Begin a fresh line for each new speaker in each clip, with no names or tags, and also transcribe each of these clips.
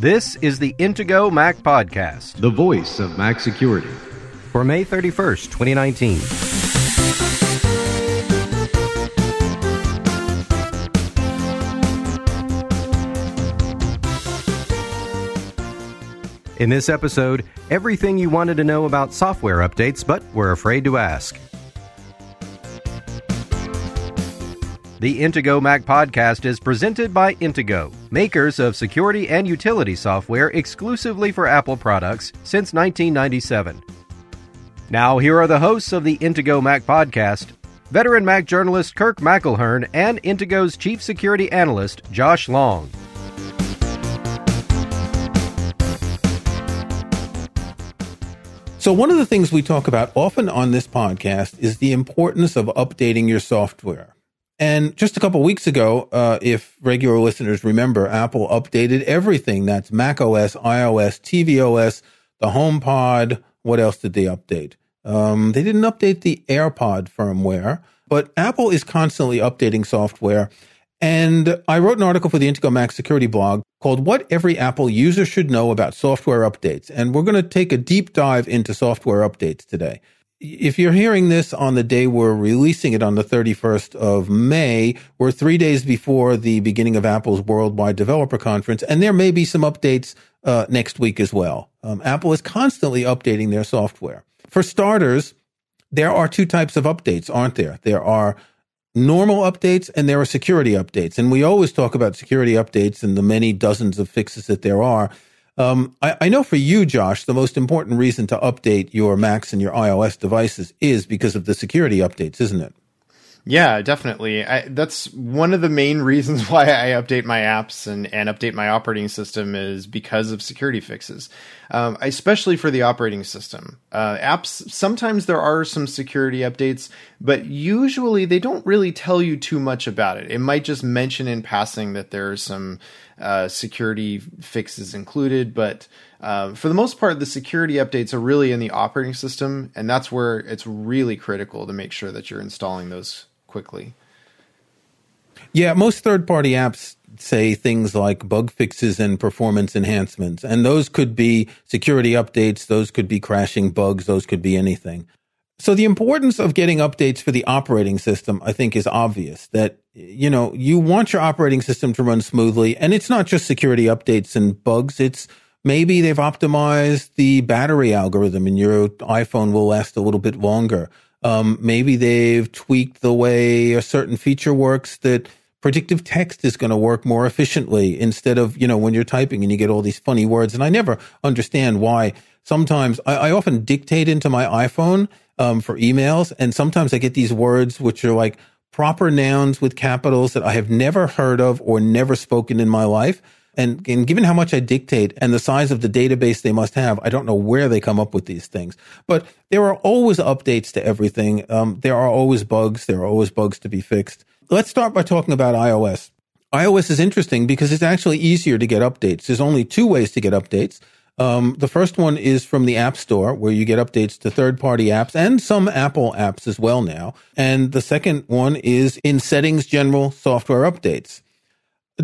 This is the Intego Mac Podcast
the voice of Mac security.
for May 31st, 2019. In this episode, everything you wanted to know about software updates but were afraid to ask. The Intego Mac podcast is presented by Intego, makers of security and utility software exclusively for Apple products since 1997. Now, here are the hosts of the Intego Mac podcast veteran Mac journalist Kirk McElhearn and Intego's chief security analyst Josh Long.
So, one of the things we talk about often on this podcast is the importance of updating your software. And just a couple weeks ago, uh, if regular listeners remember, Apple updated everything. That's Mac OS, iOS, tvOS, the HomePod. What else did they update? Um, they didn't update the AirPod firmware, but Apple is constantly updating software. And I wrote an article for the Intego Mac security blog called What Every Apple User Should Know About Software Updates. And we're going to take a deep dive into software updates today. If you're hearing this on the day we're releasing it on the 31st of May, we're three days before the beginning of Apple's Worldwide Developer Conference, and there may be some updates uh, next week as well. Um, Apple is constantly updating their software. For starters, there are two types of updates, aren't there? There are normal updates and there are security updates. And we always talk about security updates and the many dozens of fixes that there are. Um, I, I know for you, Josh, the most important reason to update your Macs and your iOS devices is because of the security updates, isn't it?
Yeah, definitely. I, that's one of the main reasons why I update my apps and, and update my operating system is because of security fixes, um, especially for the operating system. Uh, apps, sometimes there are some security updates, but usually they don't really tell you too much about it. It might just mention in passing that there are some uh, security fixes included, but uh, for the most part, the security updates are really in the operating system, and that's where it's really critical to make sure that you're installing those quickly.
Yeah, most third party apps say things like bug fixes and performance enhancements. And those could be security updates, those could be crashing bugs, those could be anything. So the importance of getting updates for the operating system, I think, is obvious that, you know, you want your operating system to run smoothly. And it's not just security updates and bugs. It's maybe they've optimized the battery algorithm and your iPhone will last a little bit longer. Um, maybe they've tweaked the way a certain feature works that predictive text is going to work more efficiently instead of, you know, when you're typing and you get all these funny words. And I never understand why sometimes I, I often dictate into my iPhone um, for emails. And sometimes I get these words which are like proper nouns with capitals that I have never heard of or never spoken in my life. And, and given how much I dictate and the size of the database they must have, I don't know where they come up with these things. But there are always updates to everything. Um, there are always bugs. There are always bugs to be fixed. Let's start by talking about iOS. iOS is interesting because it's actually easier to get updates. There's only two ways to get updates. Um, the first one is from the App Store, where you get updates to third party apps and some Apple apps as well now. And the second one is in Settings General Software Updates.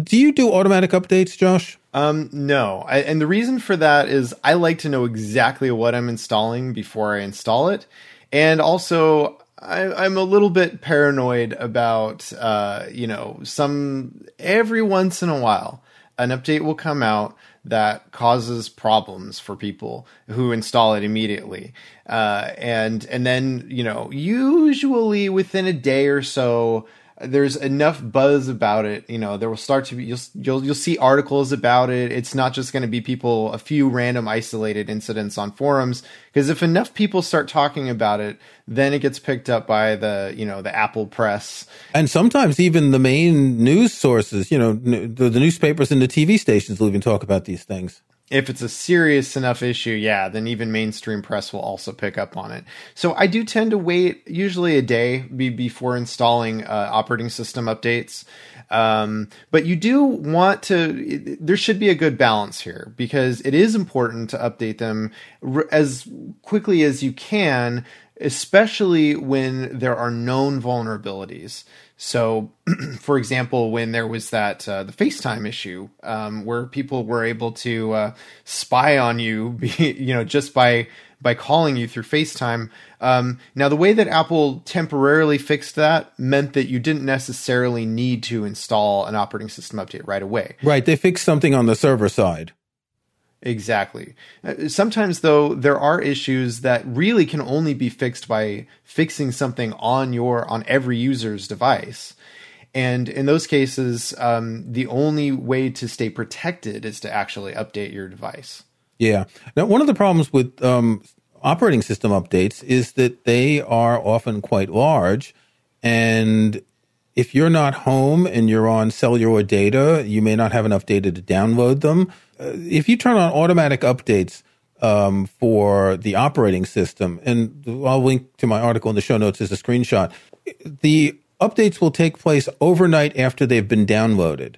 Do you do automatic updates, Josh?
Um, no, I, and the reason for that is I like to know exactly what I'm installing before I install it, and also I, am a little bit paranoid about, uh, you know, some every once in a while an update will come out that causes problems for people who install it immediately, uh, and and then you know usually within a day or so there's enough buzz about it you know there will start to be you'll you'll, you'll see articles about it. It's not just going to be people a few random isolated incidents on forums because if enough people start talking about it then it gets picked up by the you know the apple press.
And sometimes even the main news sources you know the, the newspapers and the tv stations will even talk about these things
if it's a serious enough issue, yeah, then even mainstream press will also pick up on it. So I do tend to wait usually a day be before installing uh, operating system updates. Um, but you do want to, there should be a good balance here because it is important to update them as quickly as you can especially when there are known vulnerabilities. So, for example, when there was that uh, the FaceTime issue, um, where people were able to uh, spy on you, you know, just by by calling you through FaceTime. Um, now, the way that Apple temporarily fixed that meant that you didn't necessarily need to install an operating system update right away.
Right, they fixed something on the server side.
Exactly. Uh, sometimes, though, there are issues that really can only be fixed by fixing something on your on every user's device. And in those cases, um, the only way to stay protected is to actually update your device.
Yeah. Now, one of the problems with um, operating system updates is that they are often quite large, and if you're not home and you're on cellular data, you may not have enough data to download them. If you turn on automatic updates um, for the operating system, and I'll link to my article in the show notes as a screenshot, the updates will take place overnight after they've been downloaded.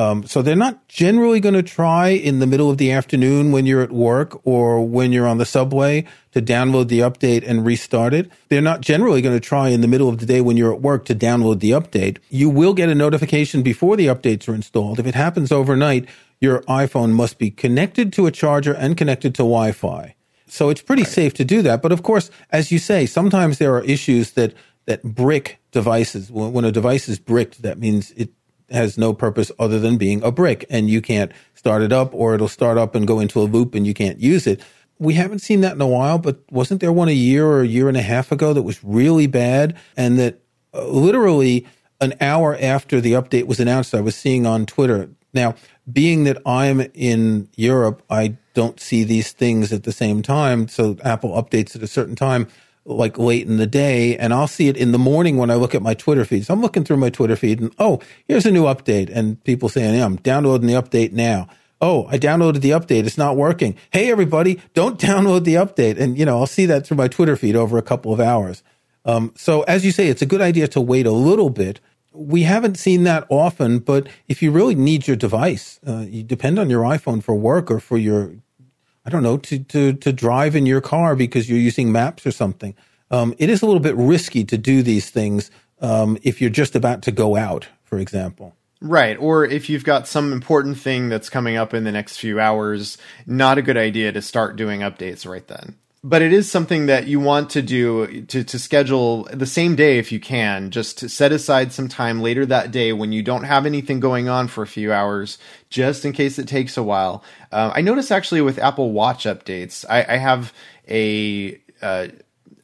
Um, so they're not generally going to try in the middle of the afternoon when you're at work or when you're on the subway to download the update and restart it. They're not generally going to try in the middle of the day when you're at work to download the update. You will get a notification before the updates are installed. If it happens overnight, your iPhone must be connected to a charger and connected to Wi-Fi. So it's pretty right. safe to do that. But of course, as you say, sometimes there are issues that that brick devices. When a device is bricked, that means it has no purpose other than being a brick and you can't start it up or it'll start up and go into a loop and you can't use it. We haven't seen that in a while, but wasn't there one a year or a year and a half ago that was really bad and that uh, literally an hour after the update was announced, I was seeing on Twitter. Now, being that I'm in Europe, I don't see these things at the same time. So Apple updates at a certain time like late in the day and I'll see it in the morning when I look at my Twitter feed. So I'm looking through my Twitter feed and, oh, here's a new update. And people saying, yeah, I'm downloading the update now. Oh, I downloaded the update. It's not working. Hey, everybody, don't download the update. And, you know, I'll see that through my Twitter feed over a couple of hours. Um, so as you say, it's a good idea to wait a little bit. We haven't seen that often, but if you really need your device, uh, you depend on your iPhone for work or for your I don't know, to, to, to drive in your car because you're using maps or something. Um, it is a little bit risky to do these things um, if you're just about to go out, for example.
Right. Or if you've got some important thing that's coming up in the next few hours, not a good idea to start doing updates right then but it is something that you want to do to, to schedule the same day if you can just to set aside some time later that day when you don't have anything going on for a few hours just in case it takes a while. Uh, i notice actually with apple watch updates i, I have a, uh,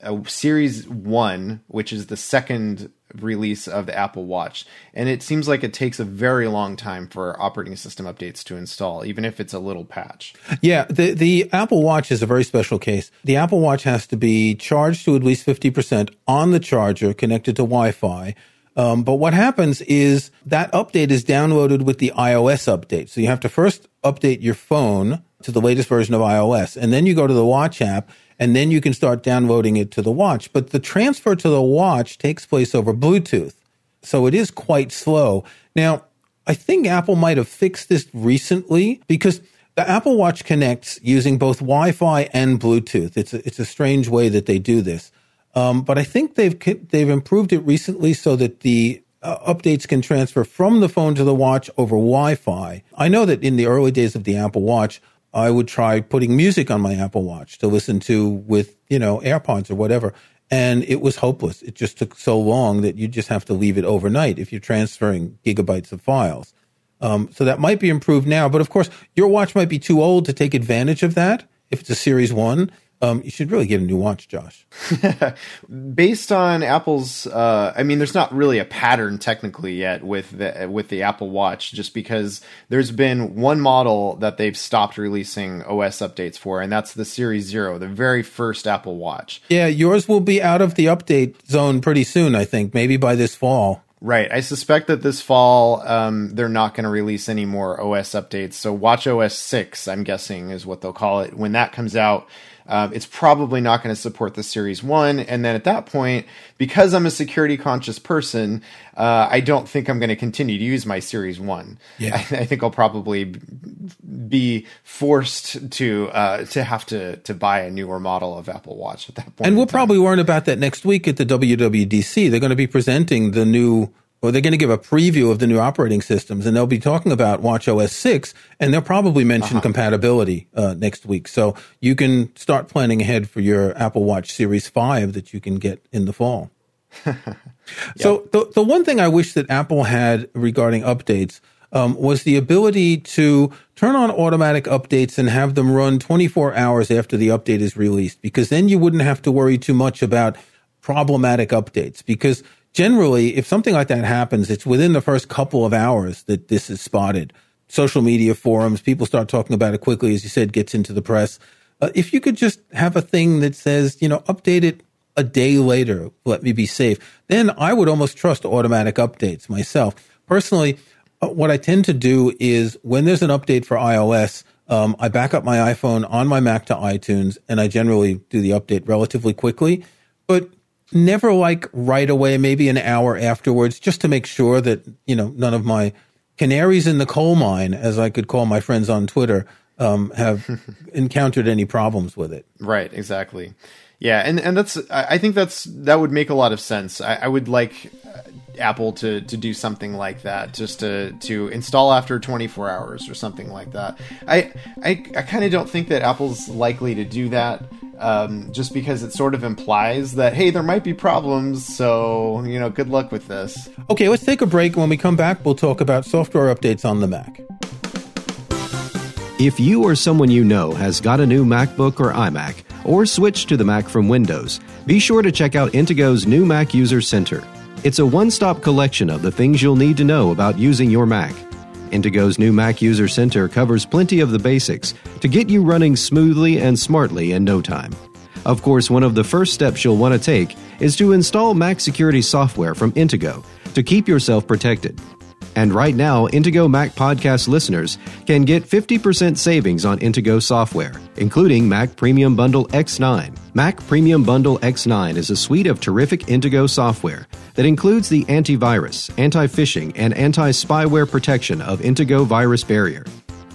a series one which is the second release of the Apple Watch. And it seems like it takes a very long time for operating system updates to install, even if it's a little patch.
Yeah, the, the Apple Watch is a very special case. The Apple Watch has to be charged to at least 50% on the charger connected to Wi Fi. Um, but what happens is that update is downloaded with the iOS update. So you have to first update your phone to the latest version of iOS, and then you go to the Watch app and then you can start downloading it to the watch. But the transfer to the watch takes place over Bluetooth. So it is quite slow. Now, I think Apple might have fixed this recently because the Apple Watch connects using both Wi-Fi and Bluetooth. It's a, it's a strange way that they do this. Um, but I think they've they've improved it recently so that the uh, updates can transfer from the phone to the watch over Wi-Fi. I know that in the early days of the Apple Watch, I would try putting music on my Apple Watch to listen to with, you know, AirPods or whatever. And it was hopeless. It just took so long that you just have to leave it overnight if you're transferring gigabytes of files. Um, so that might be improved now. But of course, your watch might be too old to take advantage of that if it's a Series 1. Um, you should really get a new watch, Josh.
Based on Apple's, uh, I mean, there's not really a pattern technically yet with the with the Apple Watch, just because there's been one model that they've stopped releasing OS updates for, and that's the Series Zero, the very first Apple Watch.
Yeah, yours will be out of the update zone pretty soon. I think maybe by this fall.
Right. I suspect that this fall um, they're not going to release any more OS updates. So Watch OS 6, I'm guessing, is what they'll call it. When that comes out, um, it's probably not going to support the Series 1. And then at that point, because I'm a security conscious person, uh, I don't think I'm going to continue to use my Series 1.
Yeah.
I, I think I'll probably be forced to uh, to have to, to buy a newer model of Apple Watch at that point.
And we'll probably learn about that next week at the WWDC. They're going to be presenting the new or they're going to give a preview of the new operating systems, and they'll be talking about Watch OS 6, and they'll probably mention uh-huh. compatibility uh, next week. So you can start planning ahead for your Apple Watch Series 5 that you can get in the fall. yep. So the, the one thing I wish that Apple had regarding updates um, was the ability to turn on automatic updates and have them run 24 hours after the update is released, because then you wouldn't have to worry too much about problematic updates because generally, if something like that happens, it's within the first couple of hours that this is spotted. Social media forums, people start talking about it quickly, as you said, gets into the press. Uh, if you could just have a thing that says, you know, update it a day later, let me be safe, then I would almost trust automatic updates myself. Personally, uh, what I tend to do is when there's an update for iOS, um, I back up my iPhone on my Mac to iTunes, and I generally do the update relatively quickly. But never like right away, maybe an hour afterwards, just to make sure that, you know, none of my canaries in the coal mine, as I could call my friends on Twitter, um, have encountered any problems with it.
Right, exactly. Yeah, and, and that's I think that's that would make a lot of sense. I, I would like Apple to to do something like that, just to to install after 24 hours or something like that. I I, I kind of don't think that Apple's likely to do that um, just because it sort of implies that hey, there might be problems. So you know, good luck with this.
Okay, let's take a break. When we come back, we'll talk about software updates on the Mac.
If you or someone you know has got a new MacBook or iMac, or switched to the Mac from Windows, be sure to check out Intego's new Mac User Center. It's a one stop collection of the things you'll need to know about using your Mac. Intego's new Mac User Center covers plenty of the basics to get you running smoothly and smartly in no time. Of course, one of the first steps you'll want to take is to install Mac security software from Intego to keep yourself protected. And right now, Intego Mac podcast listeners can get 50% savings on Intego software, including Mac Premium Bundle X9. Mac Premium Bundle X9 is a suite of terrific Intego software that includes the antivirus, anti phishing, and anti spyware protection of Intego Virus Barrier,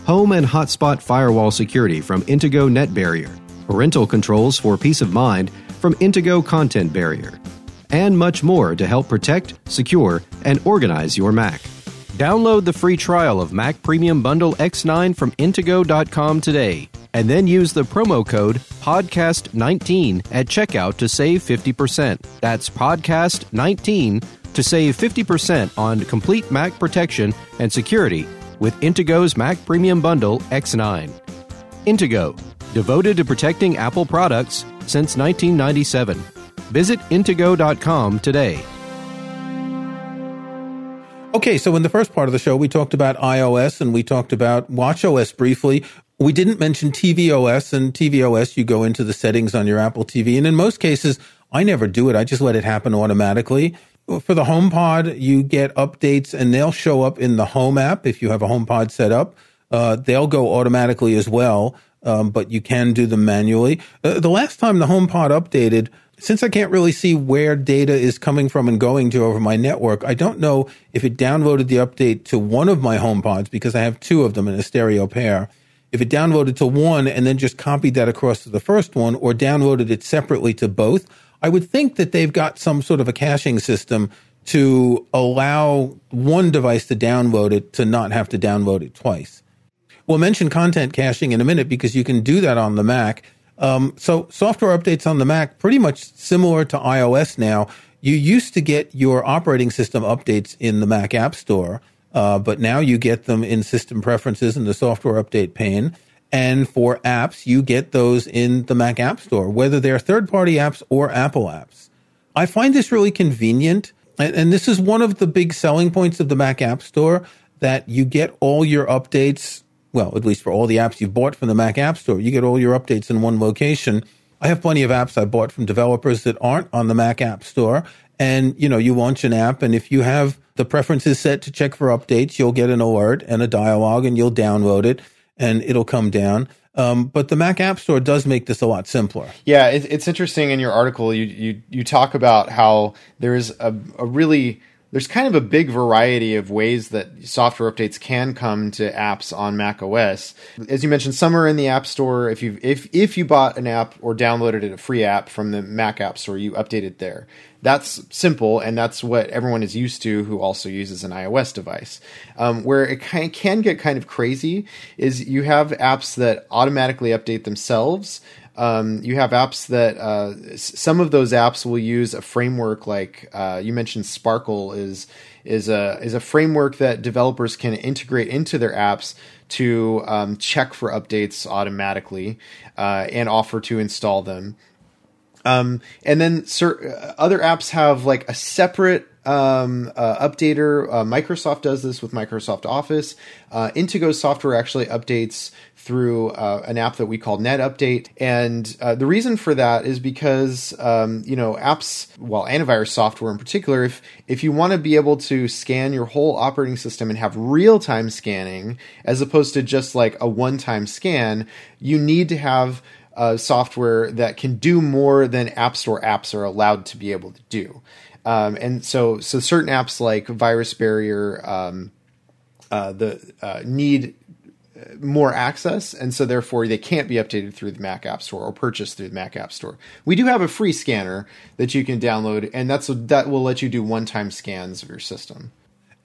home and hotspot firewall security from Intego Net Barrier, parental controls for peace of mind from Intego Content Barrier, and much more to help protect, secure, and organize your Mac. Download the free trial of Mac Premium Bundle X9 from Intego.com today, and then use the promo code PODCAST19 at checkout to save 50%. That's PODCAST19 to save 50% on complete Mac protection and security with Intego's Mac Premium Bundle X9. Intego, devoted to protecting Apple products since 1997. Visit Intego.com today.
Okay, so in the first part of the show, we talked about iOS and we talked about WatchOS briefly. We didn't mention tvOS, and tvOS, you go into the settings on your Apple TV. And in most cases, I never do it. I just let it happen automatically. For the HomePod, you get updates and they'll show up in the Home app if you have a HomePod set up. Uh, they'll go automatically as well, um, but you can do them manually. Uh, the last time the HomePod updated, since I can't really see where data is coming from and going to over my network, I don't know if it downloaded the update to one of my HomePods because I have two of them in a stereo pair. If it downloaded to one and then just copied that across to the first one or downloaded it separately to both, I would think that they've got some sort of a caching system to allow one device to download it to not have to download it twice. We'll mention content caching in a minute because you can do that on the Mac um, so software updates on the Mac, pretty much similar to iOS now. You used to get your operating system updates in the Mac App Store, uh, but now you get them in system preferences in the software update pane. And for apps, you get those in the Mac App Store, whether they're third party apps or Apple apps. I find this really convenient. And, and this is one of the big selling points of the Mac App Store that you get all your updates well, at least for all the apps you've bought from the Mac App Store, you get all your updates in one location. I have plenty of apps I bought from developers that aren't on the Mac App Store. And, you know, you launch an app and if you have the preference is set to check for updates, you'll get an alert and a dialogue and you'll download it. and it'll come down. Um, but the Mac App Store does make this a lot simpler.
Yeah, it, it's interesting. In your article, you you you talk about how there is a, a really there's kind of a big variety of ways that software updates can come to apps on Mac OS. As you mentioned, some are in the App Store. If you if if you bought an app or downloaded a free app from the Mac App Store, you update it there. That's simple, and that's what everyone is used to who also uses an iOS device. Um, where it can, can get kind of crazy is you have apps that automatically update themselves. Um, you have apps that uh, some of those apps will use a framework like uh, you mentioned. Sparkle is is a is a framework that developers can integrate into their apps to um, check for updates automatically uh, and offer to install them. Um, and then cer- other apps have like a separate um, uh, updater. Uh, Microsoft does this with Microsoft Office. Uh, Intego software actually updates through uh, an app that we call Net Update, and uh, the reason for that is because um, you know apps, well, antivirus software in particular, if if you want to be able to scan your whole operating system and have real time scanning as opposed to just like a one time scan, you need to have uh, software that can do more than App Store apps are allowed to be able to do. Um, and so, so certain apps like Virus Barrier, um, uh, the uh, need more access, and so therefore they can't be updated through the Mac App Store or purchased through the Mac App Store. We do have a free scanner that you can download, and that's that will let you do one-time scans of your system.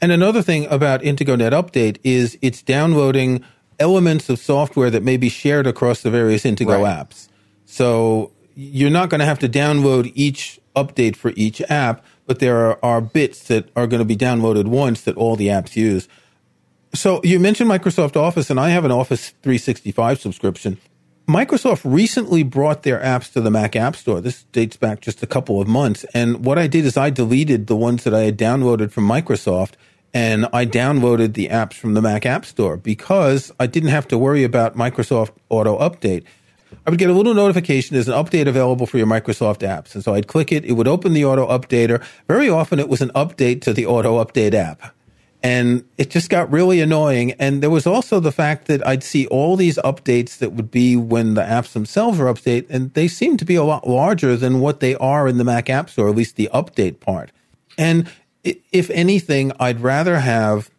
And another thing about Intego Net Update is it's downloading elements of software that may be shared across the various Intego right. apps. So you're not going to have to download each update for each app, but there are, are bits that are going to be downloaded once that all the apps use. So you mentioned Microsoft Office, and I have an Office 365 subscription. Microsoft recently brought their apps to the Mac App Store. This dates back just a couple of months. And what I did is I deleted the ones that I had downloaded from Microsoft and I downloaded the apps from the Mac App Store because I didn't have to worry about Microsoft Auto Update. I would get a little notification there's an update available for your Microsoft apps. And so I'd click it, it would open the Auto Updater. Very often it was an update to the Auto Update app. And it just got really annoying. And there was also the fact that I'd see all these updates that would be when the apps themselves are update, and they seem to be a lot larger than what they are in the Mac App Store, at least the update part. And if anything, I'd rather have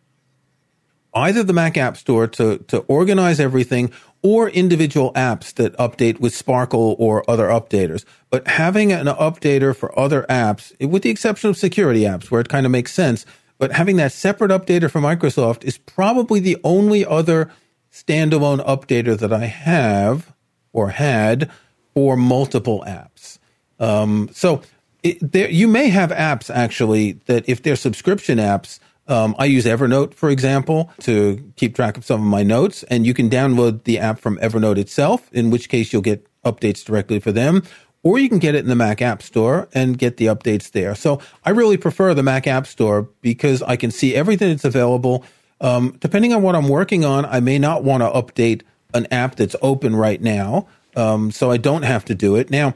either the Mac App Store to, to organize everything or individual apps that update with Sparkle or other updaters. But having an updater for other apps, with the exception of security apps where it kind of makes sense, but having that separate updater for Microsoft is probably the only other standalone updater that I have or had for multiple apps. Um, so it, there, you may have apps actually that if they're subscription apps, um, I use Evernote, for example, to keep track of some of my notes, and you can download the app from Evernote itself, in which case you'll get updates directly for them, or you can get it in the Mac App Store and get the updates there. So I really prefer the Mac App Store because I can see everything that's available. Um, depending on what I'm working on, I may not want to update an app that's open right now, um, so I don't have to do it. Now,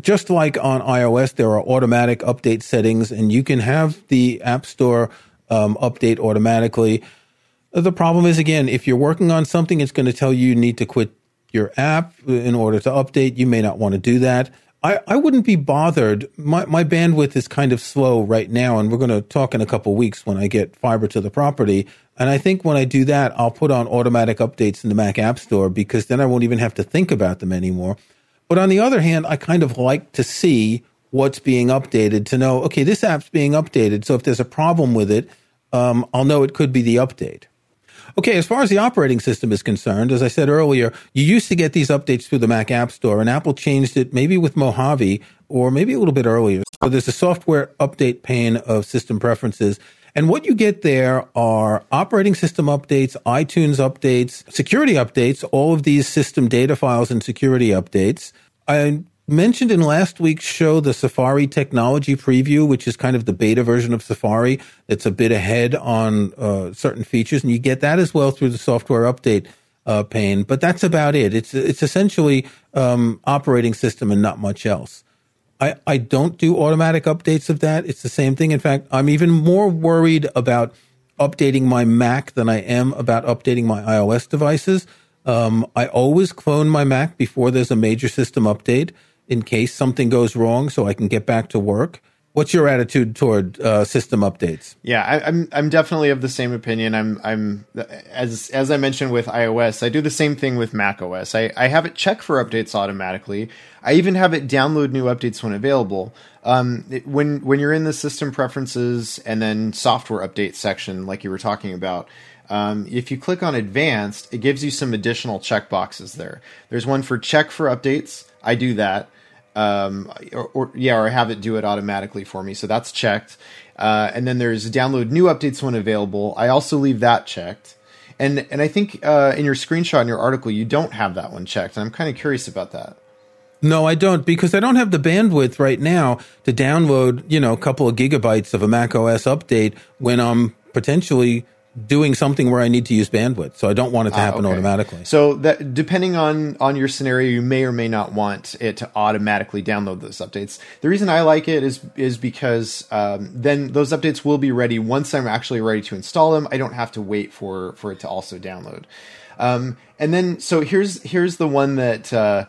just like on iOS, there are automatic update settings, and you can have the App Store um, update automatically. The problem is, again, if you're working on something, it's going to tell you you need to quit your app in order to update. You may not want to do that. I, I wouldn't be bothered. My, my bandwidth is kind of slow right now, and we're going to talk in a couple weeks when I get fiber to the property. And I think when I do that, I'll put on automatic updates in the Mac App Store because then I won't even have to think about them anymore. But on the other hand, I kind of like to see what's being updated to know, okay, this app's being updated. So if there's a problem with it, um, I'll know it could be the update. Okay, as far as the operating system is concerned, as I said earlier, you used to get these updates through the Mac App Store, and Apple changed it maybe with Mojave or maybe a little bit earlier. So there's a software update pane of system preferences. And what you get there are operating system updates, iTunes updates, security updates, all of these system data files and security updates. I mentioned in last week's show the Safari technology preview, which is kind of the beta version of Safari that's a bit ahead on uh, certain features, and you get that as well through the software update uh, pane. But that's about it. It's it's essentially um, operating system and not much else. I, I don't do automatic updates of that. It's the same thing. In fact, I'm even more worried about updating my Mac than I am about updating my iOS devices Um, I always clone my Mac before there's a major system update in case something goes wrong so I can get back to work. What's your attitude toward uh, system updates?
Yeah, I, I'm I'm definitely of the same opinion. I'm I'm as as I mentioned with iOS, I do the same thing with Mac OS. I, I have it check for updates automatically. I even have it download new updates when available. Um, it, when when you're in the system preferences and then software update section, like you were talking about, um, if you click on advanced, it gives you some additional checkboxes there. There's one for check for updates. I do that um, or, or, yeah, or have it do it automatically for me. So that's checked. Uh, and then there's download new updates when available. I also leave that checked. And and I think uh, in your screenshot in your article you don't have that one checked. And I'm kind of curious about that.
No, I don't because I don't have the bandwidth right now to download, you know, a couple of gigabytes of a Mac OS update when I'm potentially doing something where I need to use bandwidth. So I don't want it to ah, happen okay. automatically.
So that depending on on your scenario, you may or may not want it to automatically download those updates. The reason I like it is is because um, then those updates will be ready once I'm actually ready to install them. I don't have to wait for for it to also download. Um, and then so here's here's the one that uh,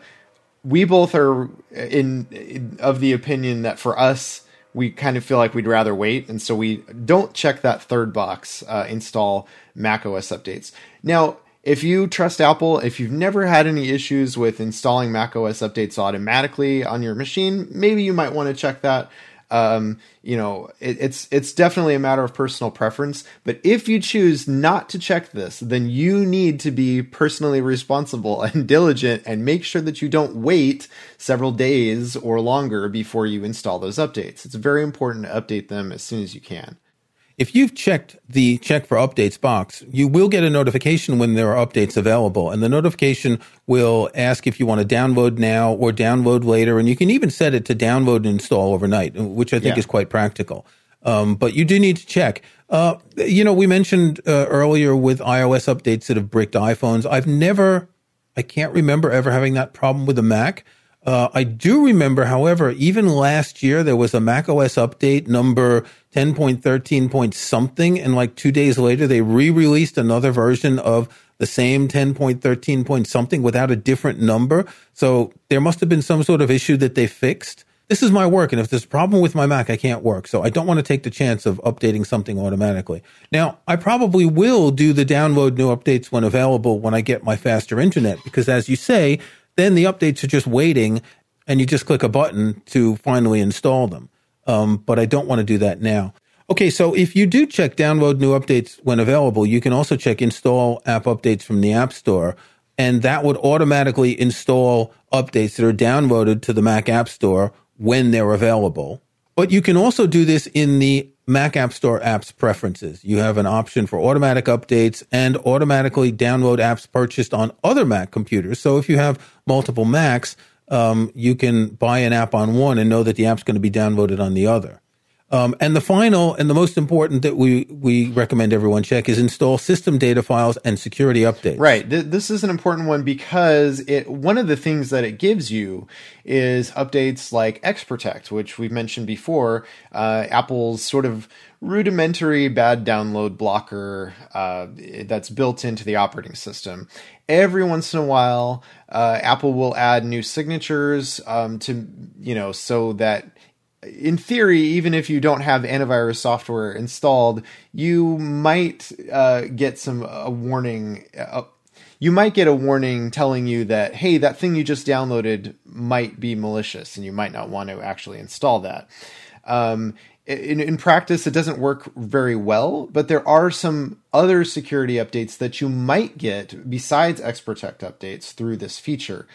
we both are in, in of the opinion that for us we kind of feel like we'd rather wait, and so we don't check that third box, uh, install Mac OS updates. Now, if you trust Apple, if you've never had any issues with installing Mac OS updates automatically on your machine, maybe you might want to check that. Um, you know, it, it's it's definitely a matter of personal preference. But if you choose not to check this, then you need to be personally responsible and diligent, and make sure that you don't wait several days or longer before you install those updates. It's very important to update them as soon as you can.
If you've checked the check for updates box, you will get a notification when there are updates available. And the notification will ask if you want to download now or download later. And you can even set it to download and install overnight, which I think yeah. is quite practical. Um, but you do need to check. Uh, you know, we mentioned uh, earlier with iOS updates that have bricked iPhones. I've never, I can't remember ever having that problem with a Mac. Uh, I do remember, however, even last year there was a Mac OS update number 10.13 point something, and like two days later they re-released another version of the same 10.13 point something without a different number. So there must have been some sort of issue that they fixed. This is my work, and if there's a problem with my Mac, I can't work. So I don't want to take the chance of updating something automatically. Now, I probably will do the download new updates when available when I get my faster internet, because as you say, then the updates are just waiting and you just click a button to finally install them. Um, but I don't want to do that now. Okay, so if you do check download new updates when available, you can also check install app updates from the App Store, and that would automatically install updates that are downloaded to the Mac App Store when they're available. But you can also do this in the Mac App Store apps preferences. You have an option for automatic updates and automatically download apps purchased on other Mac computers. So if you have multiple Macs, um, you can buy an app on one and know that the app's going to be downloaded on the other. Um, and the final and the most important that we, we recommend everyone check is install system data files and security updates.
Right. Th- this is an important one because it one of the things that it gives you is updates like XProtect, which we've mentioned before. Uh, Apple's sort of rudimentary bad download blocker uh, that's built into the operating system. Every once in a while, uh, Apple will add new signatures um, to you know so that in theory, even if you don't have antivirus software installed, you might uh, get some a warning. Uh, you might get a warning telling you that hey, that thing you just downloaded might be malicious, and you might not want to actually install that. Um, in, in practice, it doesn't work very well, but there are some other security updates that you might get besides XProtect updates through this feature.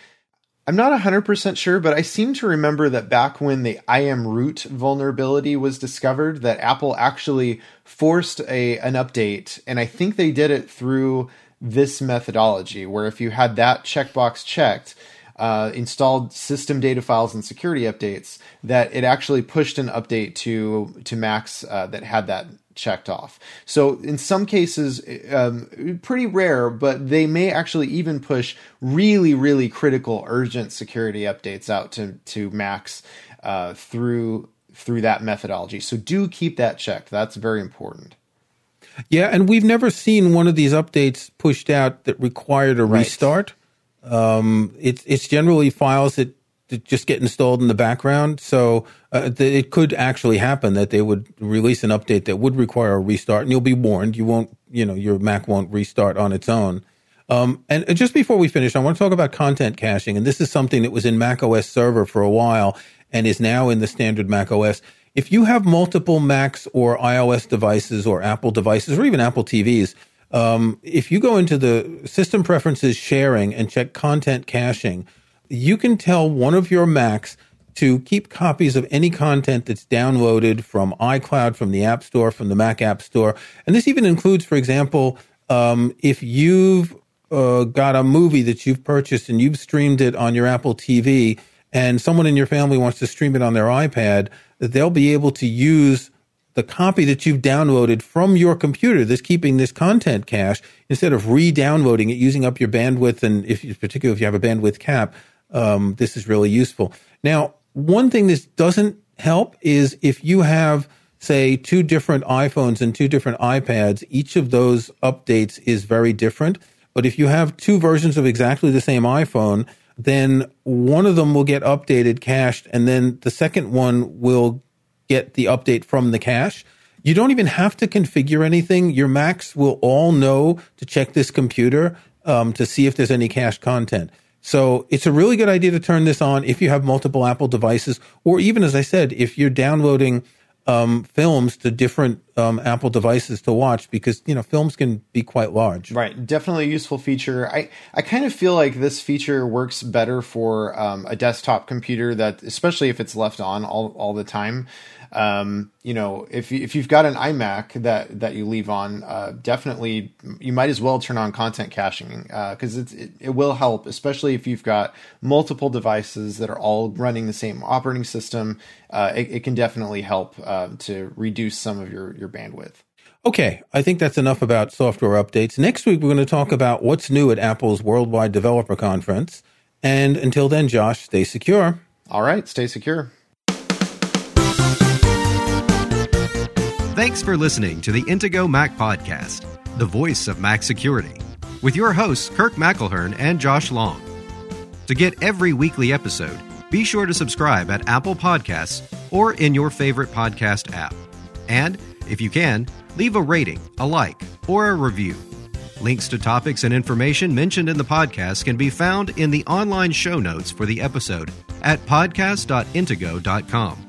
I'm not 100% sure, but I seem to remember that back when the IAM-Root vulnerability was discovered, that Apple actually forced a an update, and I think they did it through this methodology, where if you had that checkbox checked, uh, installed system data files and security updates, that it actually pushed an update to to Macs uh, that had that checked off. So in some cases, um, pretty rare, but they may actually even push really, really critical, urgent security updates out to to Macs uh, through through that methodology. So do keep that checked. That's very important.
Yeah, and we've never seen one of these updates pushed out that required a
Right.
restart. Um, it's it's generally files that, that just get installed in the background. So uh, it could actually happen that they would release an update that would require a restart, and you'll be warned. You won't, you know, your Mac won't restart on its own. Um, and, and just before we finish, I want to talk about content caching, and this is something that was in Mac OS Server for a while and is now in the standard Mac OS. If you have multiple Macs or iOS devices or Apple devices or even Apple TVs, um, if you go into the system preferences sharing and check content caching, you can tell one of your Macs to keep copies of any content that's downloaded from iCloud, from the App Store, from the Mac App Store. And this even includes, for example, um, if you've uh, got a movie that you've purchased and you've streamed it on your Apple TV, and someone in your family wants to stream it on their iPad, that they'll be able to use the copy that you've downloaded from your computer that's keeping this content cache instead of re-downloading it using up your bandwidth and if particularly if you have a bandwidth cap um, this is really useful now one thing this doesn't help is if you have say two different iphones and two different ipads each of those updates is very different but if you have two versions of exactly the same iphone then one of them will get updated cached and then the second one will get the update from the cache. You don't even have to configure anything. Your Macs will all know to check this computer um, to see if there's any cache content. So it's a really good idea to turn this on if you have multiple Apple devices, or even as I said, if you're downloading um, films to different um, Apple devices to watch, because you know films can be quite large.
Right, definitely a useful feature. I, I kind of feel like this feature works better for um, a desktop computer that, especially if it's left on all, all the time. Um, you know, if you, if you've got an iMac that that you leave on, uh, definitely you might as well turn on content caching because it, it it will help, especially if you've got multiple devices that are all running the same operating system. Uh, it, it can definitely help uh, to reduce some of your your bandwidth.
Okay, I think that's enough about software updates. Next week, we're going to talk about what's new at Apple's Worldwide Developer Conference. And until then, Josh, stay secure.
All right, stay secure.
Thanks for listening to the Intego Mac Podcast, the voice of Mac security, with your hosts Kirk McElhearn and Josh Long. To get every weekly episode, be sure to subscribe at Apple Podcasts or in your favorite podcast app. And, if you can, leave a rating, a like, or a review. Links to topics and information mentioned in the podcast can be found in the online show notes for the episode at podcast.intego.com.